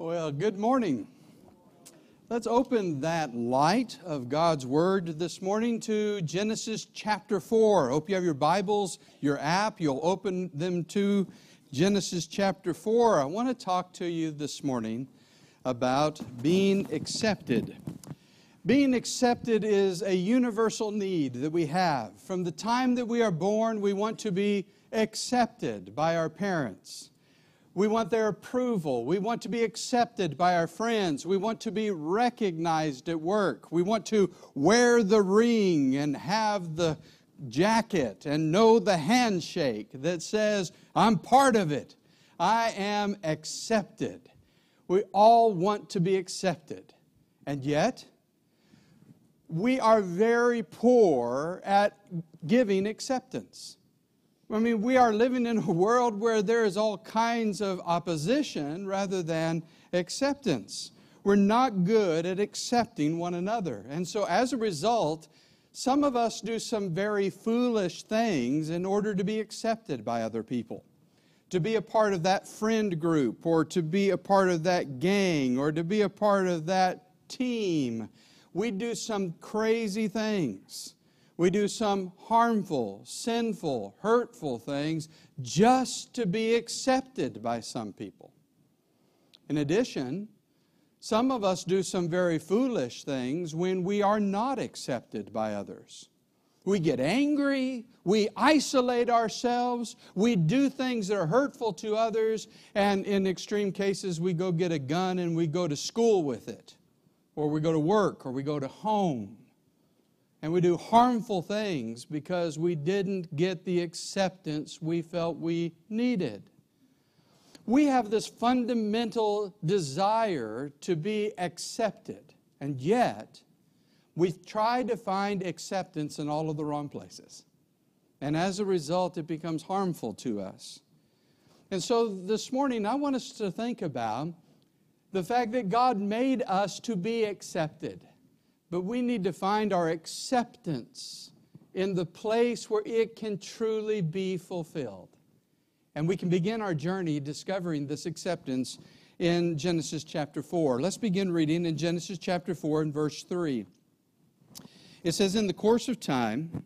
Well, good morning. Let's open that light of God's Word this morning to Genesis chapter 4. Hope you have your Bibles, your app. You'll open them to Genesis chapter 4. I want to talk to you this morning about being accepted. Being accepted is a universal need that we have. From the time that we are born, we want to be accepted by our parents. We want their approval. We want to be accepted by our friends. We want to be recognized at work. We want to wear the ring and have the jacket and know the handshake that says, I'm part of it. I am accepted. We all want to be accepted. And yet, we are very poor at giving acceptance. I mean, we are living in a world where there is all kinds of opposition rather than acceptance. We're not good at accepting one another. And so, as a result, some of us do some very foolish things in order to be accepted by other people. To be a part of that friend group, or to be a part of that gang, or to be a part of that team. We do some crazy things. We do some harmful, sinful, hurtful things just to be accepted by some people. In addition, some of us do some very foolish things when we are not accepted by others. We get angry, we isolate ourselves, we do things that are hurtful to others, and in extreme cases, we go get a gun and we go to school with it, or we go to work, or we go to home and we do harmful things because we didn't get the acceptance we felt we needed. We have this fundamental desire to be accepted, and yet we've tried to find acceptance in all of the wrong places. And as a result, it becomes harmful to us. And so this morning, I want us to think about the fact that God made us to be accepted. But we need to find our acceptance in the place where it can truly be fulfilled. And we can begin our journey discovering this acceptance in Genesis chapter 4. Let's begin reading in Genesis chapter 4 and verse 3. It says, In the course of time,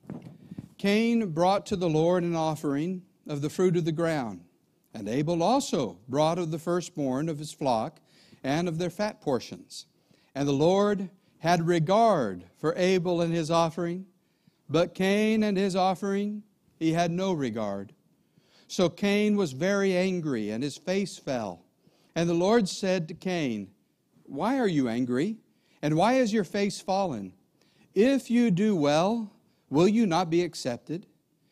Cain brought to the Lord an offering of the fruit of the ground, and Abel also brought of the firstborn of his flock and of their fat portions. And the Lord had regard for Abel and his offering, but Cain and his offering he had no regard. So Cain was very angry, and his face fell. And the Lord said to Cain, Why are you angry? And why is your face fallen? If you do well, will you not be accepted?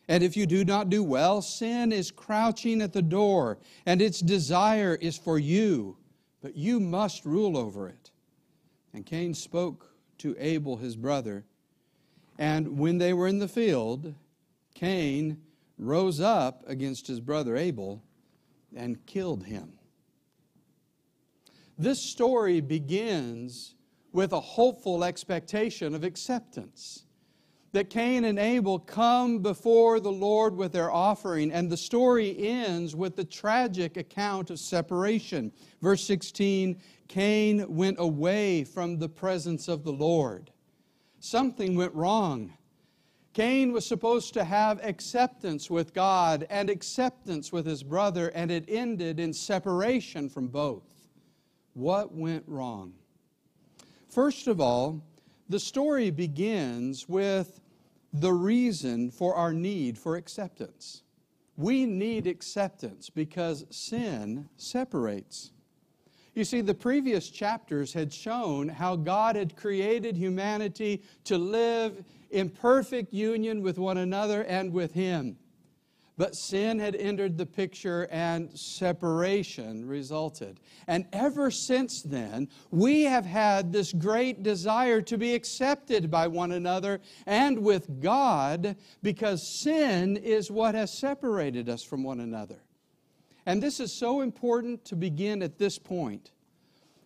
And if you do not do well, sin is crouching at the door, and its desire is for you, but you must rule over it. And Cain spoke to Abel his brother. And when they were in the field, Cain rose up against his brother Abel and killed him. This story begins with a hopeful expectation of acceptance. That Cain and Abel come before the Lord with their offering, and the story ends with the tragic account of separation. Verse 16 Cain went away from the presence of the Lord. Something went wrong. Cain was supposed to have acceptance with God and acceptance with his brother, and it ended in separation from both. What went wrong? First of all, the story begins with the reason for our need for acceptance. We need acceptance because sin separates. You see, the previous chapters had shown how God had created humanity to live in perfect union with one another and with Him. But sin had entered the picture and separation resulted. And ever since then, we have had this great desire to be accepted by one another and with God because sin is what has separated us from one another. And this is so important to begin at this point.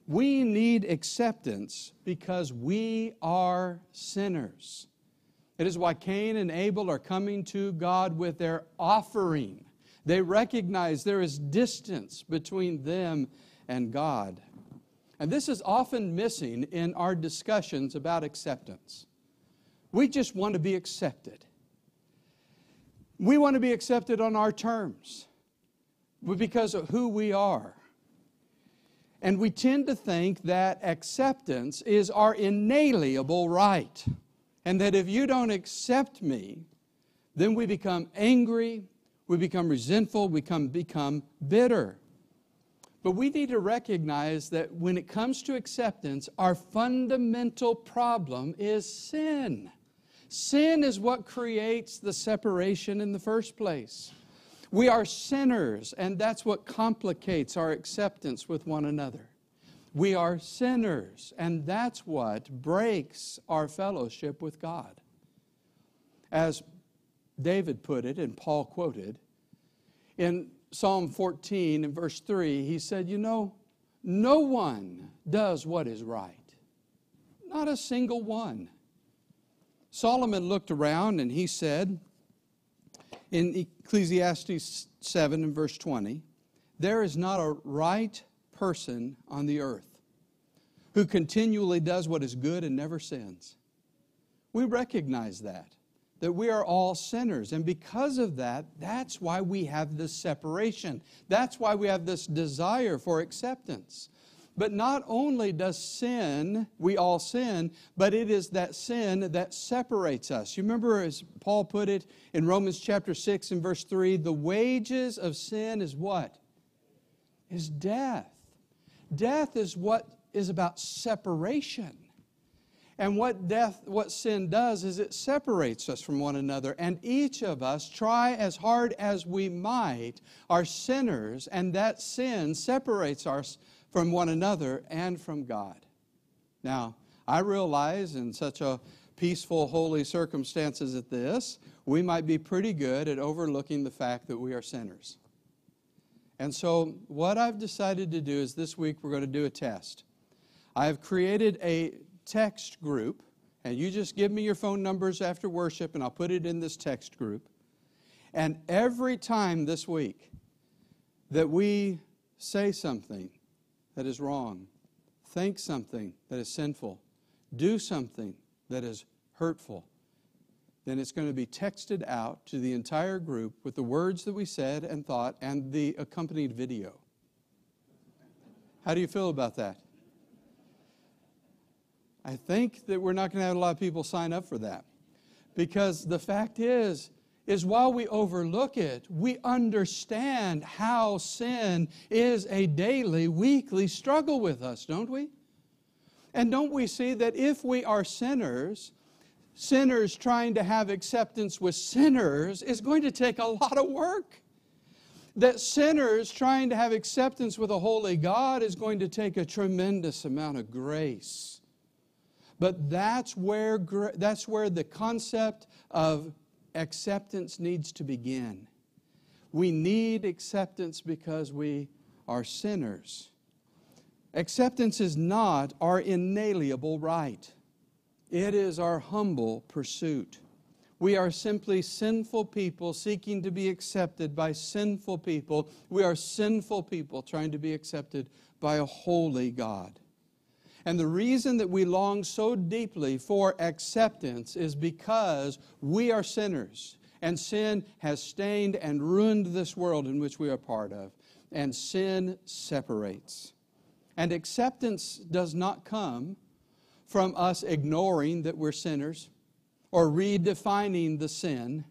We need acceptance because we are sinners. It is why Cain and Abel are coming to God with their offering. They recognize there is distance between them and God. And this is often missing in our discussions about acceptance. We just want to be accepted. We want to be accepted on our terms because of who we are. And we tend to think that acceptance is our inalienable right. And that if you don't accept me, then we become angry, we become resentful, we become, become bitter. But we need to recognize that when it comes to acceptance, our fundamental problem is sin. Sin is what creates the separation in the first place. We are sinners, and that's what complicates our acceptance with one another. We are sinners, and that's what breaks our fellowship with God. As David put it, and Paul quoted, in Psalm 14 and verse 3, he said, You know, no one does what is right, not a single one. Solomon looked around and he said, in Ecclesiastes 7 and verse 20, there is not a right person on the earth who continually does what is good and never sins. We recognize that, that we are all sinners. And because of that, that's why we have this separation. That's why we have this desire for acceptance. But not only does sin, we all sin, but it is that sin that separates us. You remember, as Paul put it in Romans chapter 6 and verse 3, the wages of sin is what? Is death. Death is what is about separation. And what death, what sin does is it separates us from one another. And each of us, try as hard as we might, are sinners, and that sin separates us from one another and from God. Now, I realize in such a peaceful, holy circumstances as this, we might be pretty good at overlooking the fact that we are sinners. And so, what I've decided to do is this week we're going to do a test. I have created a text group, and you just give me your phone numbers after worship, and I'll put it in this text group. And every time this week that we say something that is wrong, think something that is sinful, do something that is hurtful, then it's going to be texted out to the entire group with the words that we said and thought and the accompanied video. How do you feel about that? I think that we're not going to have a lot of people sign up for that. Because the fact is, is while we overlook it, we understand how sin is a daily, weekly struggle with us, don't we? And don't we see that if we are sinners, sinners trying to have acceptance with sinners is going to take a lot of work? That sinners trying to have acceptance with a holy God is going to take a tremendous amount of grace. But that's where, that's where the concept of acceptance needs to begin. We need acceptance because we are sinners. Acceptance is not our inalienable right, it is our humble pursuit. We are simply sinful people seeking to be accepted by sinful people. We are sinful people trying to be accepted by a holy God. And the reason that we long so deeply for acceptance is because we are sinners, and sin has stained and ruined this world in which we are part of, and sin separates. And acceptance does not come from us ignoring that we're sinners or redefining the sin.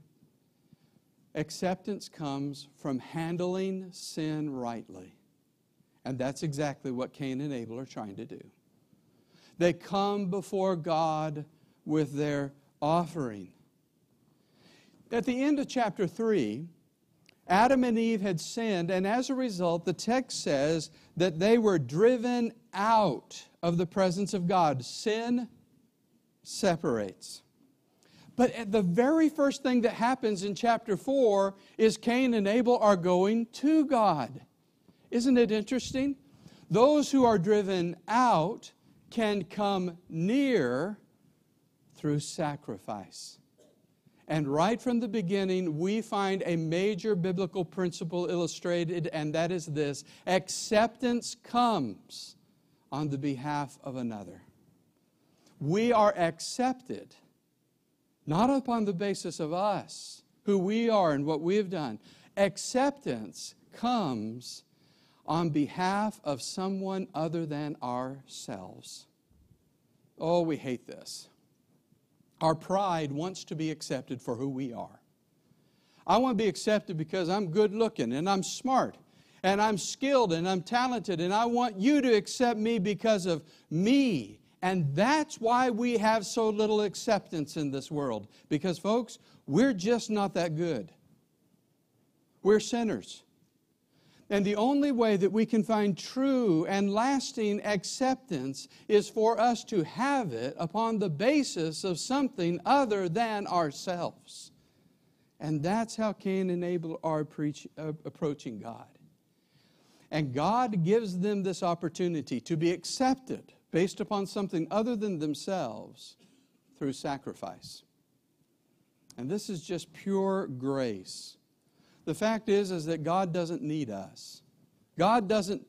Acceptance comes from handling sin rightly. And that's exactly what Cain and Abel are trying to do. They come before God with their offering. At the end of chapter 3, Adam and Eve had sinned, and as a result, the text says that they were driven out of the presence of God. Sin separates. But the very first thing that happens in chapter 4 is Cain and Abel are going to God. Isn't it interesting? Those who are driven out can come near through sacrifice. And right from the beginning, we find a major biblical principle illustrated, and that is this acceptance comes on the behalf of another. We are accepted not upon the basis of us, who we are and what we have done. Acceptance comes on behalf of someone other than ourselves. Oh, we hate this. Our pride wants to be accepted for who we are. I want to be accepted because I'm good looking and I'm smart and I'm skilled and I'm talented and I want you to accept me because of me. And that's why we have so little acceptance in this world. Because, folks, we're just not that good. We're sinners. And the only way that we can find true and lasting acceptance is for us to have it upon the basis of something other than ourselves. And that's how Cain and Abel our preach, uh, approaching God. And God gives them this opportunity to be accepted based upon something other than themselves through sacrifice. And this is just pure grace. The fact is is that God doesn't need us. God doesn't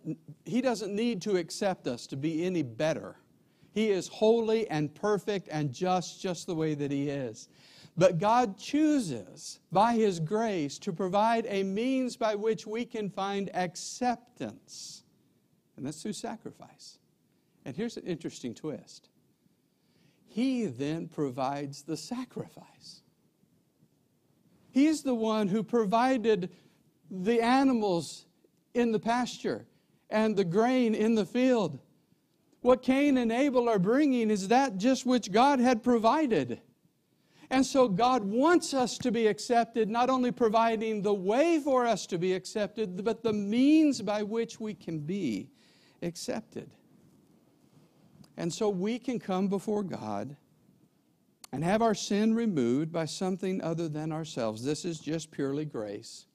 he doesn't need to accept us to be any better. He is holy and perfect and just just the way that he is. But God chooses by his grace to provide a means by which we can find acceptance. And that's through sacrifice. And here's an interesting twist. He then provides the sacrifice. He's the one who provided the animals in the pasture and the grain in the field. What Cain and Abel are bringing is that just which God had provided. And so God wants us to be accepted, not only providing the way for us to be accepted, but the means by which we can be accepted. And so we can come before God and have our sin removed by something other than ourselves. This is just purely grace.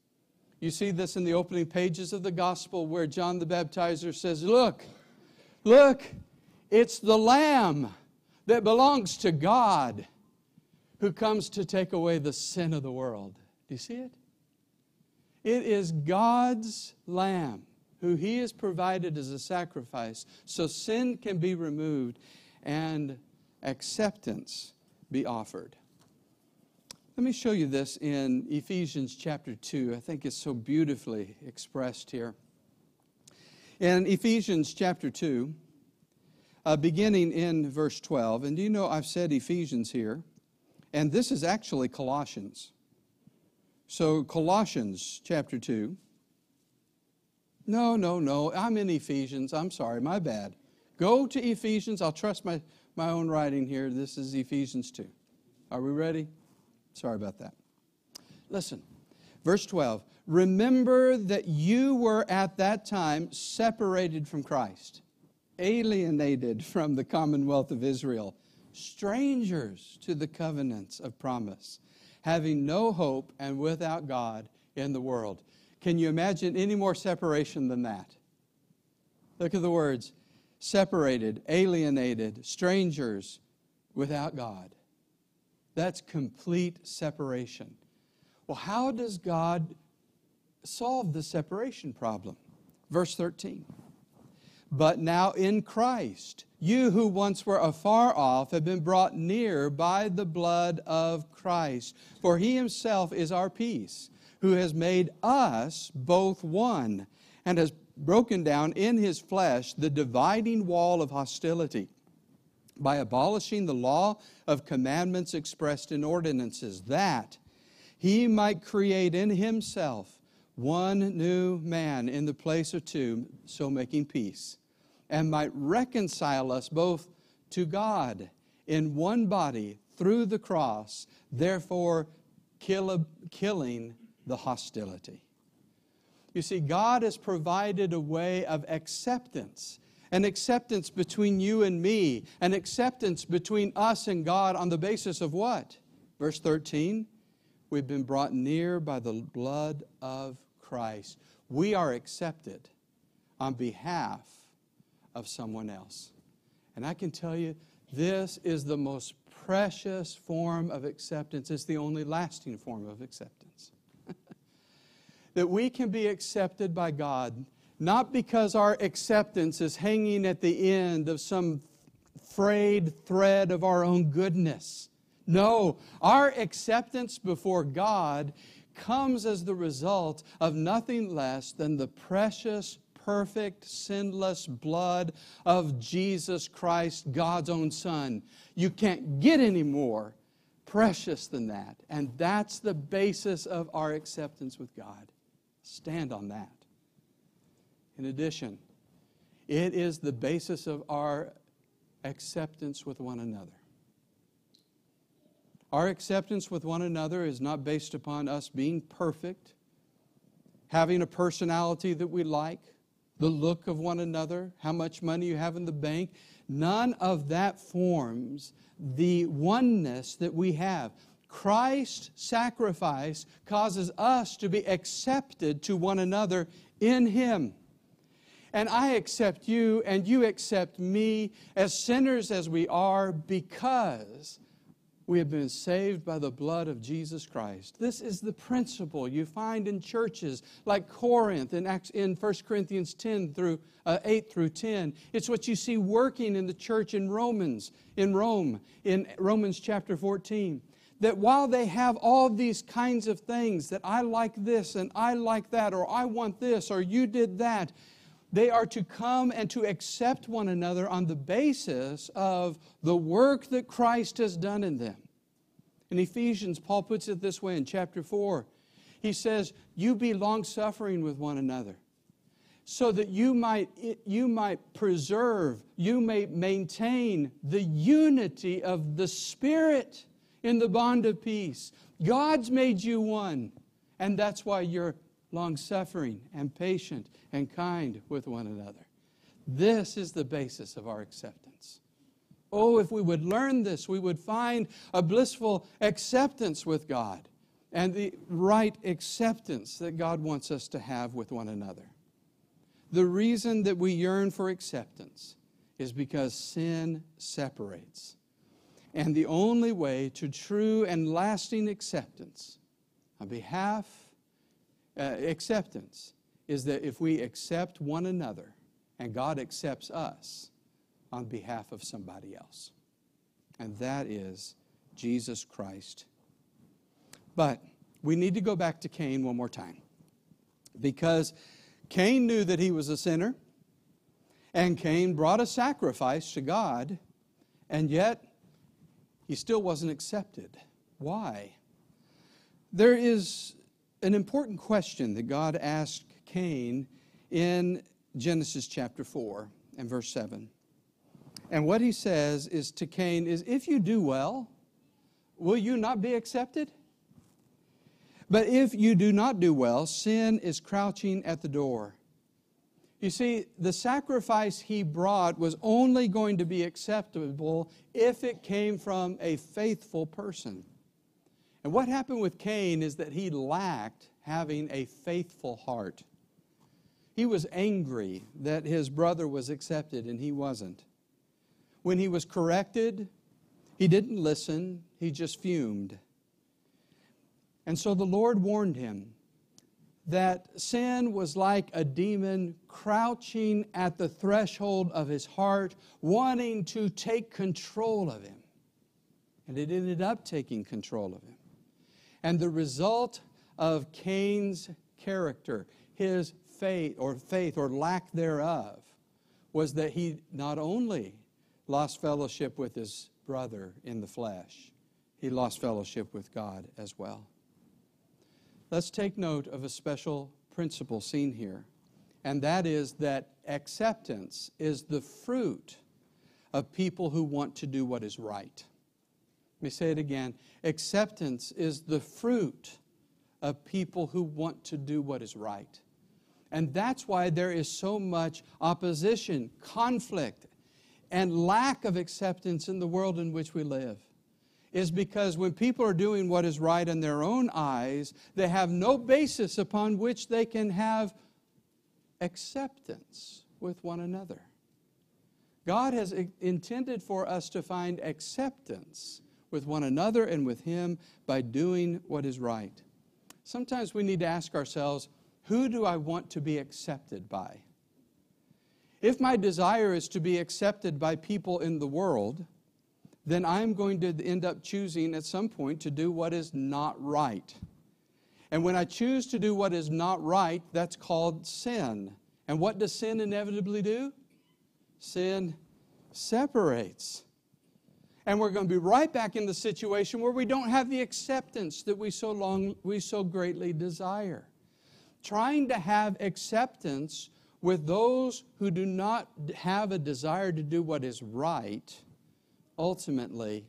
You see this in the opening pages of the gospel where John the Baptizer says, Look, look, it's the Lamb that belongs to God who comes to take away the sin of the world. Do you see it? It is God's Lamb who He has provided as a sacrifice so sin can be removed and acceptance be offered. Let me show you this in Ephesians chapter 2. I think it's so beautifully expressed here. In Ephesians chapter 2, uh, beginning in verse 12, and do you know I've said Ephesians here, and this is actually Colossians. So, Colossians chapter 2. No, no, no, I'm in Ephesians. I'm sorry, my bad. Go to Ephesians. I'll trust my my own writing here. This is Ephesians 2. Are we ready? Sorry about that. Listen, verse 12. Remember that you were at that time separated from Christ, alienated from the commonwealth of Israel, strangers to the covenants of promise, having no hope and without God in the world. Can you imagine any more separation than that? Look at the words separated, alienated, strangers without God. That's complete separation. Well, how does God solve the separation problem? Verse 13. But now in Christ, you who once were afar off have been brought near by the blood of Christ. For he himself is our peace, who has made us both one and has broken down in his flesh the dividing wall of hostility by abolishing the law of commandments expressed in ordinances, that he might create in himself one new man in the place of two, so making peace, and might reconcile us both to God in one body through the cross, therefore kill, killing the hostility. You see, God has provided a way of acceptance an acceptance between you and me, an acceptance between us and God on the basis of what? Verse 13, we've been brought near by the blood of Christ. We are accepted on behalf of someone else. And I can tell you, this is the most precious form of acceptance. It's the only lasting form of acceptance that we can be accepted by God not because our acceptance is hanging at the end of some frayed thread of our own goodness. No, our acceptance before God comes as the result of nothing less than the precious, perfect, sinless blood of Jesus Christ, God's own Son. You can't get any more precious than that. And that's the basis of our acceptance with God. Stand on that. In addition, it is the basis of our acceptance with one another. Our acceptance with one another is not based upon us being perfect, having a personality that we like, the look of one another, how much money you have in the bank. None of that forms the oneness that we have. Christ's sacrifice causes us to be accepted to one another in Him. And I accept you, and you accept me as sinners as we are because we have been saved by the blood of Jesus Christ. This is the principle you find in churches like Corinth in, Acts, in 1 Corinthians 10 through uh, 8 through 10. It's what you see working in the church in Romans, in Rome, in Romans chapter 14. That while they have all these kinds of things, that I like this and I like that, or I want this, or you did that, they are to come and to accept one another on the basis of the work that Christ has done in them. In Ephesians, Paul puts it this way in chapter 4. He says, You be long suffering with one another, so that you might, you might preserve, you may maintain the unity of the Spirit in the bond of peace. God's made you one, and that's why you're long suffering and patient and kind with one another. This is the basis of our acceptance. Oh, if we would learn this, we would find a blissful acceptance with God and the right acceptance that God wants us to have with one another. The reason that we yearn for acceptance is because sin separates. And the only way to true and lasting acceptance on behalf uh, acceptance is that if we accept one another and God accepts us on behalf of somebody else. And that is Jesus Christ. But we need to go back to Cain one more time because Cain knew that he was a sinner and Cain brought a sacrifice to God and yet he still wasn't accepted. Why? There is an important question that God asked Cain in Genesis chapter 4 and verse 7. And what he says is to Cain is if you do well, will you not be accepted? But if you do not do well, sin is crouching at the door. You see, the sacrifice he brought was only going to be acceptable if it came from a faithful person. And what happened with Cain is that he lacked having a faithful heart. He was angry that his brother was accepted and he wasn't. When he was corrected, he didn't listen, he just fumed. And so the Lord warned him that sin was like a demon crouching at the threshold of his heart, wanting to take control of him. And it ended up taking control of him. And the result of Cain's character, his faith or faith or lack thereof, was that he not only lost fellowship with his brother in the flesh, he lost fellowship with God as well. Let's take note of a special principle seen here, and that is that acceptance is the fruit of people who want to do what is right. Let me say it again. Acceptance is the fruit of people who want to do what is right. And that's why there is so much opposition, conflict, and lack of acceptance in the world in which we live. Is because when people are doing what is right in their own eyes, they have no basis upon which they can have acceptance with one another. God has intended for us to find acceptance with one another and with Him by doing what is right. Sometimes we need to ask ourselves, who do I want to be accepted by? If my desire is to be accepted by people in the world, then I'm going to end up choosing at some point to do what is not right. And when I choose to do what is not right, that's called sin. And what does sin inevitably do? Sin separates. And we're going to be right back in the situation where we don't have the acceptance that we so long we so greatly desire. Trying to have acceptance with those who do not have a desire to do what is right ultimately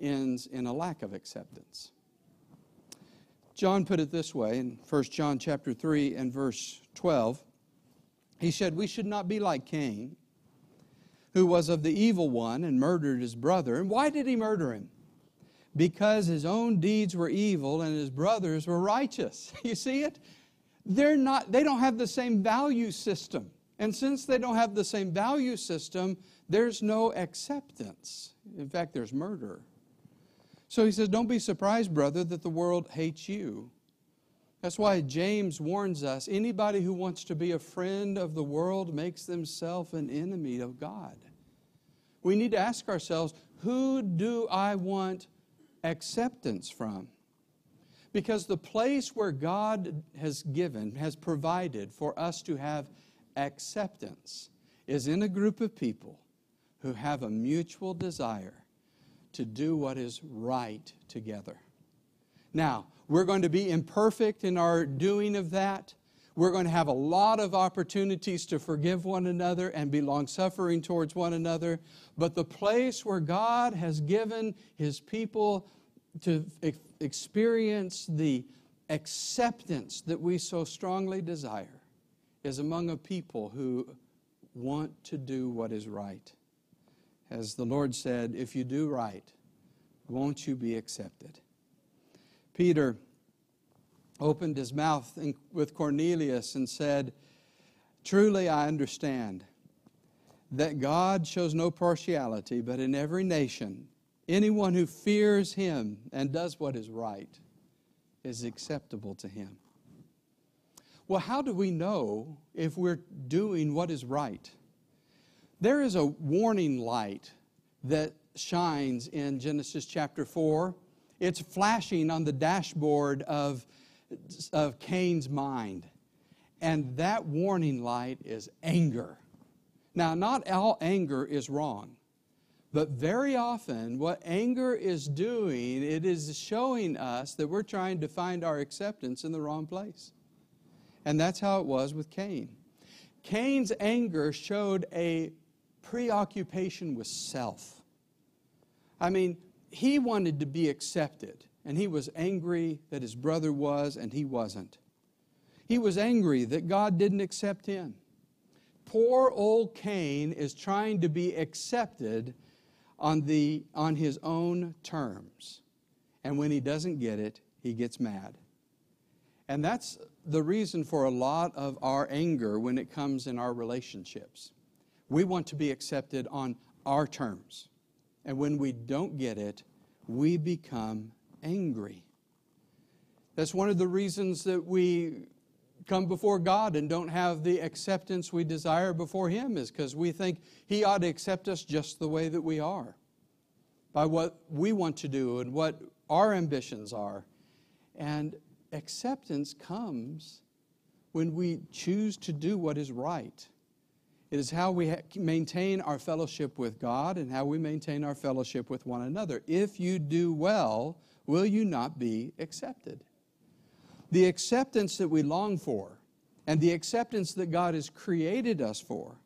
ends in a lack of acceptance. John put it this way in 1 John chapter 3 and verse 12. He said, We should not be like Cain, who was of the evil one and murdered his brother. And why did he murder him? Because his own deeds were evil and his brothers were righteous. You see it? They're not, they don't have the same value system. And since they don't have the same value system, there's no acceptance. In fact, there's murder. So he says, Don't be surprised, brother, that the world hates you. That's why James warns us anybody who wants to be a friend of the world makes themselves an enemy of God. We need to ask ourselves who do I want acceptance from? Because the place where God has given, has provided for us to have acceptance is in a group of people who have a mutual desire to do what is right together. Now, we're going to be imperfect in our doing of that. We're going to have a lot of opportunities to forgive one another and be long suffering towards one another. But the place where God has given His people to experience the acceptance that we so strongly desire is among a people who want to do what is right. As the Lord said, if you do right, won't you be accepted? Peter opened his mouth with Cornelius and said, Truly I understand that God shows no partiality, but in every nation, anyone who fears him and does what is right is acceptable to him. Well, how do we know if we're doing what is right? There is a warning light that shines in Genesis chapter 4. It's flashing on the dashboard of, of Cain's mind. And that warning light is anger. Now, not all anger is wrong. But very often, what anger is doing, it is showing us that we're trying to find our acceptance in the wrong place. And that's how it was with Cain. Cain's anger showed a preoccupation with self. I mean, he wanted to be accepted, and he was angry that his brother was, and he wasn't. He was angry that God didn't accept him. Poor old Cain is trying to be accepted on, the, on his own terms. And when he doesn't get it, he gets mad. And that's the reason for a lot of our anger when it comes in our relationships. We want to be accepted on our terms. And when we don't get it, we become angry. That's one of the reasons that we come before God and don't have the acceptance we desire before Him, is because we think He ought to accept us just the way that we are, by what we want to do and what our ambitions are. And acceptance comes when we choose to do what is right. It is how we maintain our fellowship with God and how we maintain our fellowship with one another. If you do well, will you not be accepted? The acceptance that we long for and the acceptance that God has created us for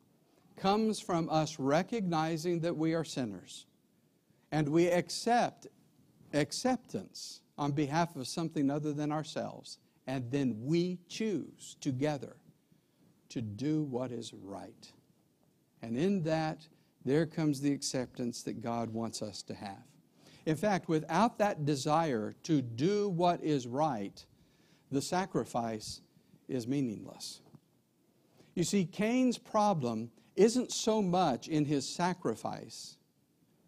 comes from us recognizing that we are sinners and we accept acceptance on behalf of something other than ourselves. And then we choose together to do what is right. And in that, there comes the acceptance that God wants us to have. In fact, without that desire to do what is right, the sacrifice is meaningless. You see, Cain's problem isn't so much in his sacrifice,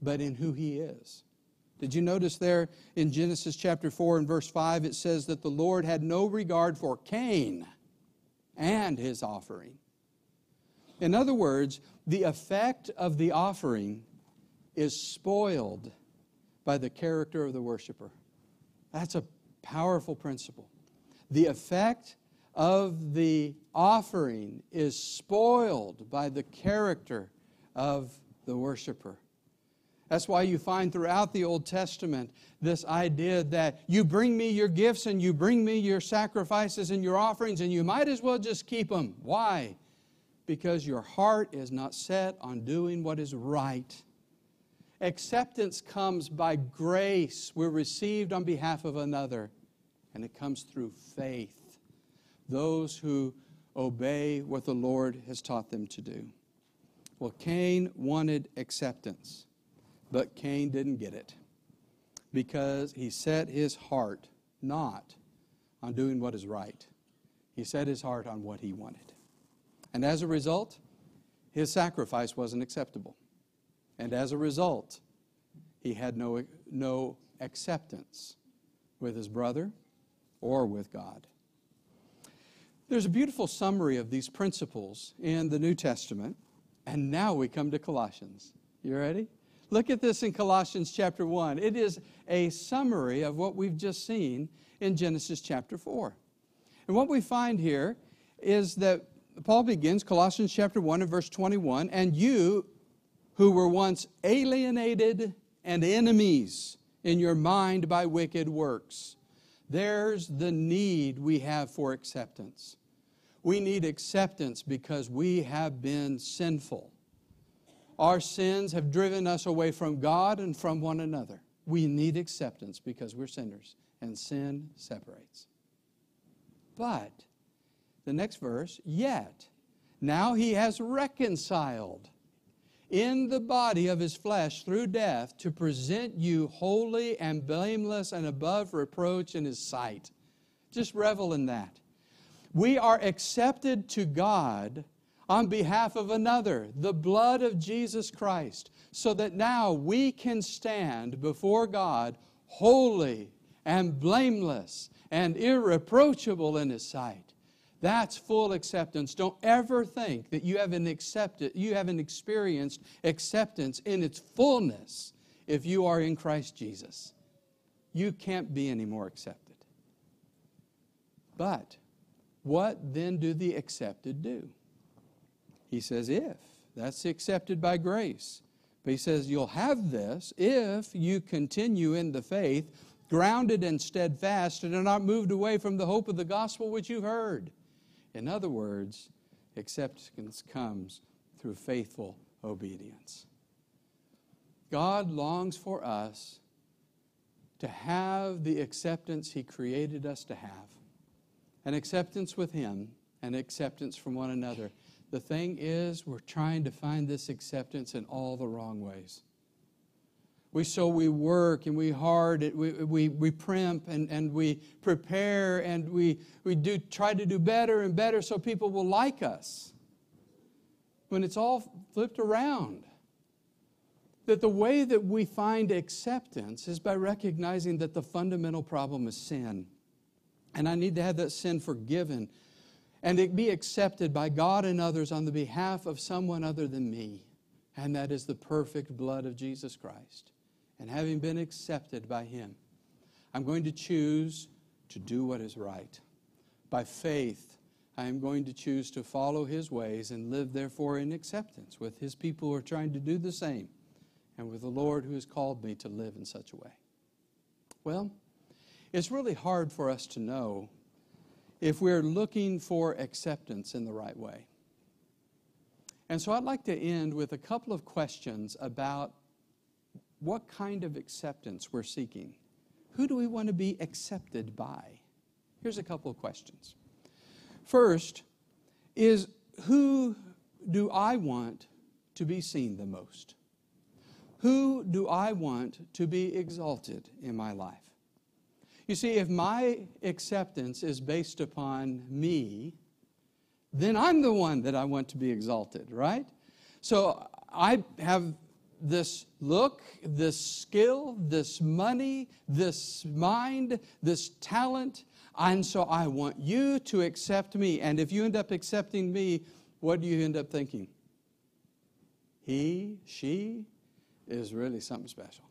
but in who he is. Did you notice there in Genesis chapter 4 and verse 5 it says that the Lord had no regard for Cain and his offering. In other words, the effect of the offering is spoiled by the character of the worshiper. That's a powerful principle. The effect of the offering is spoiled by the character of the worshiper. That's why you find throughout the Old Testament this idea that you bring me your gifts and you bring me your sacrifices and your offerings, and you might as well just keep them. Why? Because your heart is not set on doing what is right. Acceptance comes by grace. We're received on behalf of another, and it comes through faith. Those who obey what the Lord has taught them to do. Well, Cain wanted acceptance. But Cain didn't get it because he set his heart not on doing what is right. He set his heart on what he wanted. And as a result, his sacrifice wasn't acceptable. And as a result, he had no, no acceptance with his brother or with God. There's a beautiful summary of these principles in the New Testament. And now we come to Colossians. You ready? Look at this in Colossians chapter 1. It is a summary of what we've just seen in Genesis chapter 4. And what we find here is that Paul begins Colossians chapter 1 and verse 21 and you who were once alienated and enemies in your mind by wicked works. There's the need we have for acceptance. We need acceptance because we have been sinful. Our sins have driven us away from God and from one another. We need acceptance because we're sinners, and sin separates. But the next verse, yet, now he has reconciled in the body of his flesh through death to present you holy and blameless and above reproach in his sight. Just revel in that. We are accepted to God on behalf of another, the blood of Jesus Christ, so that now we can stand before God holy and blameless and irreproachable in His sight. That's full acceptance. Don't ever think that you haven't accepted, you haven't experienced acceptance in its fullness if you are in Christ Jesus. You can't be any more accepted. But what then do the accepted do? He says, if. That's accepted by grace. But he says, you'll have this if you continue in the faith, grounded and steadfast, and are not moved away from the hope of the gospel which you've heard. In other words, acceptance comes through faithful obedience. God longs for us to have the acceptance He created us to have an acceptance with Him an acceptance from one another. The thing is, we're trying to find this acceptance in all the wrong ways. We so we work and we hard, we, we, we primp and, and we prepare and we, we do try to do better and better so people will like us. When it's all flipped around. That the way that we find acceptance is by recognizing that the fundamental problem is sin. And I need to have that sin forgiven and it be accepted by God and others on the behalf of someone other than me. And that is the perfect blood of Jesus Christ. And having been accepted by Him, I'm going to choose to do what is right. By faith, I am going to choose to follow His ways and live, therefore, in acceptance with His people who are trying to do the same, and with the Lord who has called me to live in such a way. Well, it's really hard for us to know if we're looking for acceptance in the right way. And so I'd like to end with a couple of questions about what kind of acceptance we're seeking. Who do we want to be accepted by? Here's a couple of questions. First is who do I want to be seen the most? Who do I want to be exalted in my life? You see, if my acceptance is based upon me, then I'm the one that I want to be exalted, right? So I have this look, this skill, this money, this mind, this talent, and so I want you to accept me. And if you end up accepting me, what do you end up thinking? He, she is really something special.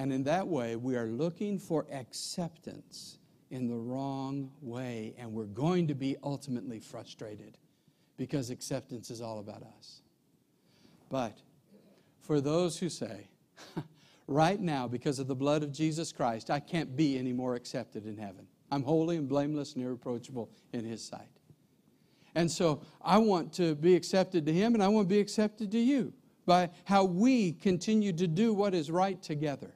And in that way, we are looking for acceptance in the wrong way, and we're going to be ultimately frustrated because acceptance is all about us. But for those who say, right now, because of the blood of Jesus Christ, I can't be any more accepted in heaven. I'm holy and blameless and irreproachable in His sight. And so I want to be accepted to Him and I want to be accepted to you by how we continue to do what is right together.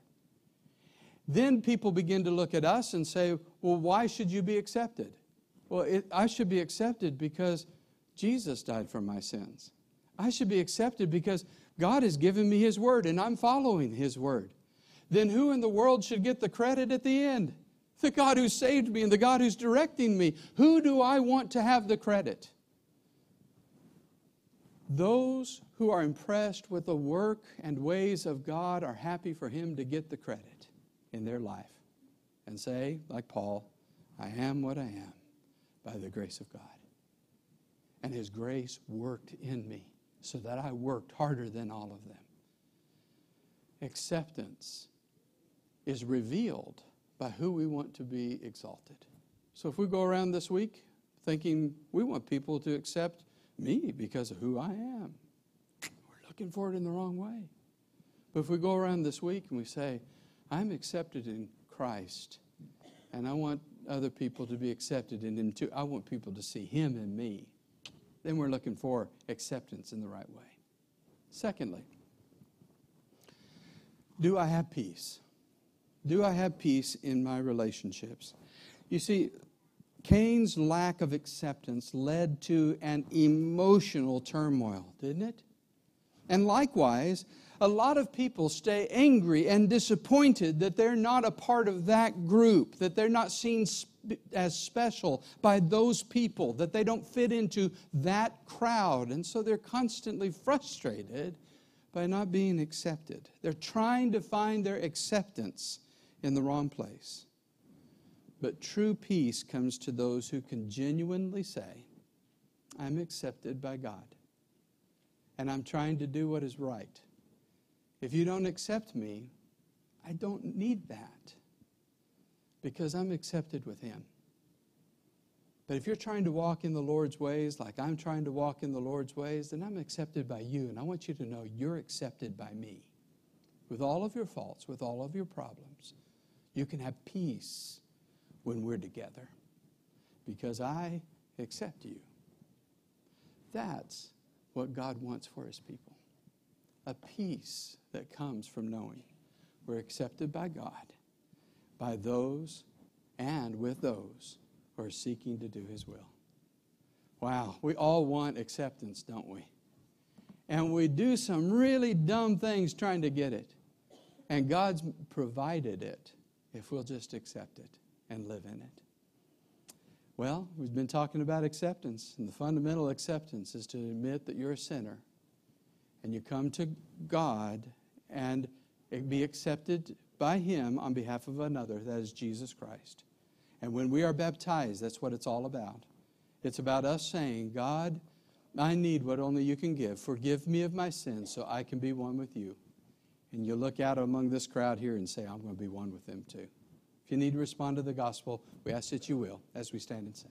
Then people begin to look at us and say, Well, why should you be accepted? Well, it, I should be accepted because Jesus died for my sins. I should be accepted because God has given me His word and I'm following His word. Then who in the world should get the credit at the end? The God who saved me and the God who's directing me. Who do I want to have the credit? Those who are impressed with the work and ways of God are happy for Him to get the credit in their life and say, like Paul, I am what I am by the grace of God. And His grace worked in me so that I worked harder than all of them. Acceptance is revealed by who we want to be exalted. So if we go around this week thinking we want people to accept me because of who I am, we're looking for it in the wrong way. But if we go around this week and we say, I'm accepted in Christ, and I want other people to be accepted in Him too, I want people to see Him in me then we're looking for acceptance in the right way. Secondly, do I have peace? Do I have peace in my relationships? You see, Cain's lack of acceptance led to an emotional turmoil, didn't it? And likewise, a lot of people stay angry and disappointed that they're not a part of that group, that they're not seen as special by those people, that they don't fit into that crowd. And so they're constantly frustrated by not being accepted. They're trying to find their acceptance in the wrong place. But true peace comes to those who can genuinely say, I'm accepted by God, and I'm trying to do what is right. If you don't accept me, I don't need that because I'm accepted with Him. But if you're trying to walk in the Lord's ways like I'm trying to walk in the Lord's ways, then I'm accepted by you. And I want you to know you're accepted by me. With all of your faults, with all of your problems, you can have peace when we're together because I accept you. That's what God wants for His people a peace that comes from knowing we're accepted by God by those and with those who are seeking to do His will. Wow, we all want acceptance, don't we? And we do some really dumb things trying to get it. And God's provided it if we'll just accept it and live in it. Well, we've been talking about acceptance, and the fundamental acceptance is to admit that you're a sinner and you come to God and be accepted by Him on behalf of another, that is Jesus Christ. And when we are baptized, that's what it's all about. It's about us saying, God, I need what only you can give. Forgive me of my sins so I can be one with you. And you look out among this crowd here and say, I'm going to be one with them too. If you need to respond to the gospel, we ask that you will as we stand and sing.